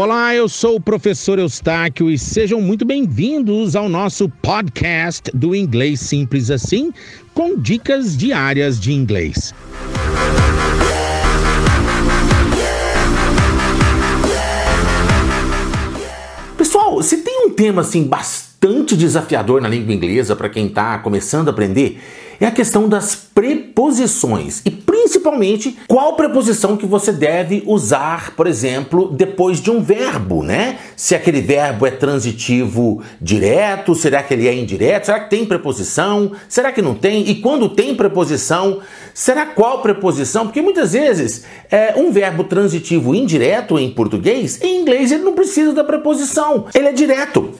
Olá, eu sou o professor Eustáquio e sejam muito bem-vindos ao nosso podcast do Inglês Simples Assim, com dicas diárias de inglês. Pessoal, se tem um tema assim bastante desafiador na língua inglesa para quem está começando a aprender, é a questão das preposições e principalmente qual preposição que você deve usar, por exemplo, depois de um verbo, né? Se aquele verbo é transitivo direto, será que ele é indireto? Será que tem preposição? Será que não tem? E quando tem preposição, será qual preposição? Porque muitas vezes é um verbo transitivo indireto em português, em inglês ele não precisa da preposição, ele é direto.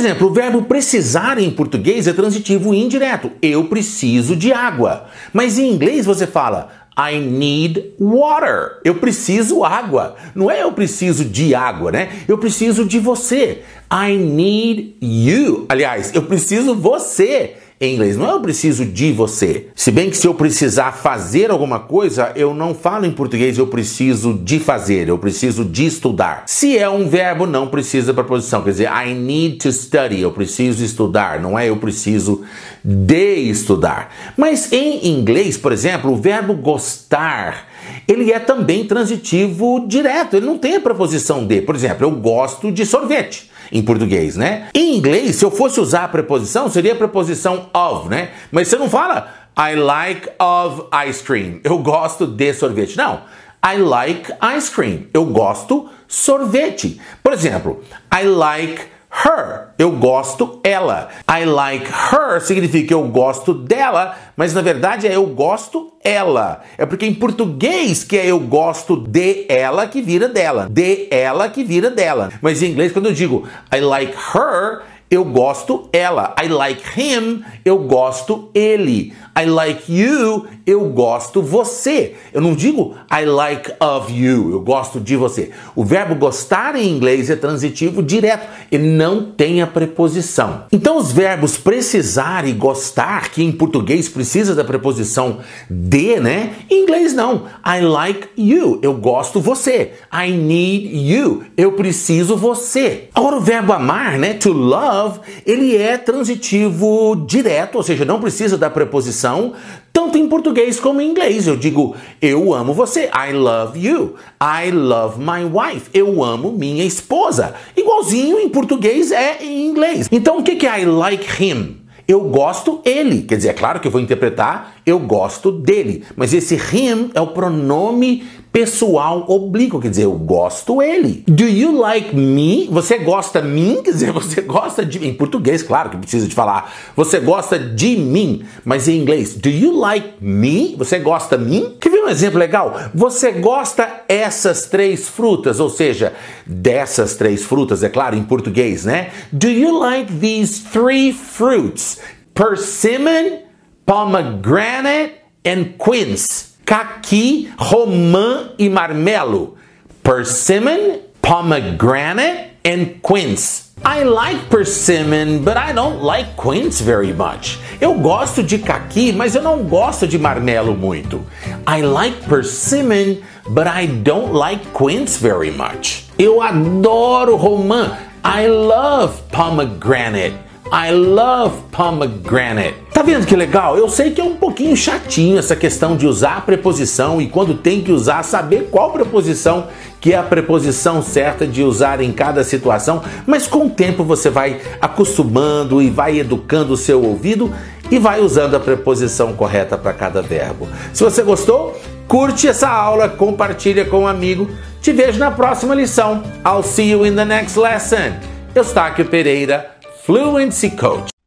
Exemplo, o verbo precisar em português é transitivo indireto. Eu preciso de água. Mas em inglês você fala I need water. Eu preciso água. Não é eu preciso de água, né? Eu preciso de você. I need you. Aliás, eu preciso você em inglês. Não é eu preciso de você. Se bem que se eu precisar fazer alguma coisa, eu não falo em português eu preciso de fazer, eu preciso de estudar. Se é um verbo, não precisa preposição. Quer dizer, I need to study, eu preciso estudar, não é eu preciso de estudar. Mas em inglês, por exemplo, o verbo gostar ele é também transitivo direto, ele não tem a preposição de. Por exemplo, eu gosto de sorvete em português, né? Em inglês, se eu fosse usar a preposição, seria a preposição of, né? Mas você não fala I like of ice cream. Eu gosto de sorvete. Não. I like ice cream. Eu gosto sorvete. Por exemplo, I like her. Eu gosto ela. I like her significa eu gosto dela, mas na verdade é eu gosto ela. É porque em português que é eu gosto de ela que vira dela. De ela que vira dela. Mas em inglês, quando eu digo I like her, eu gosto ela. I like him, eu gosto ele. I like you, eu gosto você. Eu não digo I like of you, eu gosto de você. O verbo gostar em inglês é transitivo direto, ele não tem a preposição. Então os verbos precisar e gostar, que em português precisa da preposição de, né? Em inglês não. I like you, eu gosto você. I need you, eu preciso você. Agora o verbo amar, né? To love, ele é transitivo direto, ou seja, não precisa da preposição tanto em português como em inglês. Eu digo, eu amo você. I love you. I love my wife. Eu amo minha esposa. Igualzinho em português é em inglês. Então o que é I like him? Eu gosto ele. Quer dizer, é claro que eu vou interpretar eu gosto dele. Mas esse him é o pronome pessoal oblíquo, quer dizer, eu gosto ele. Do you like me? Você gosta mim? Quer dizer, você gosta de em português, claro que precisa de falar. Você gosta de mim, mas em inglês, do you like me? Você gosta mim? Quer ver um exemplo legal? Você gosta essas três frutas, ou seja, dessas três frutas, é claro, em português, né? Do you like these three fruits? Persimmon, pomegranate and quince caqui, romã e marmelo, persimmon, pomegranate, and quince. I like persimmon, but I don't like quince very much. Eu gosto de caqui, mas eu não gosto de marmelo muito. I like persimmon, but I don't like quince very much. Eu adoro romã. I love pomegranate. I love pomegranate. Tá vendo que legal? Eu sei que é um pouquinho chatinho essa questão de usar a preposição e quando tem que usar, saber qual preposição que é a preposição certa de usar em cada situação, mas com o tempo você vai acostumando e vai educando o seu ouvido e vai usando a preposição correta para cada verbo. Se você gostou, curte essa aula, compartilha com um amigo. Te vejo na próxima lição. I'll see you in the next lesson. Eustáquio Pereira Fluency Coach.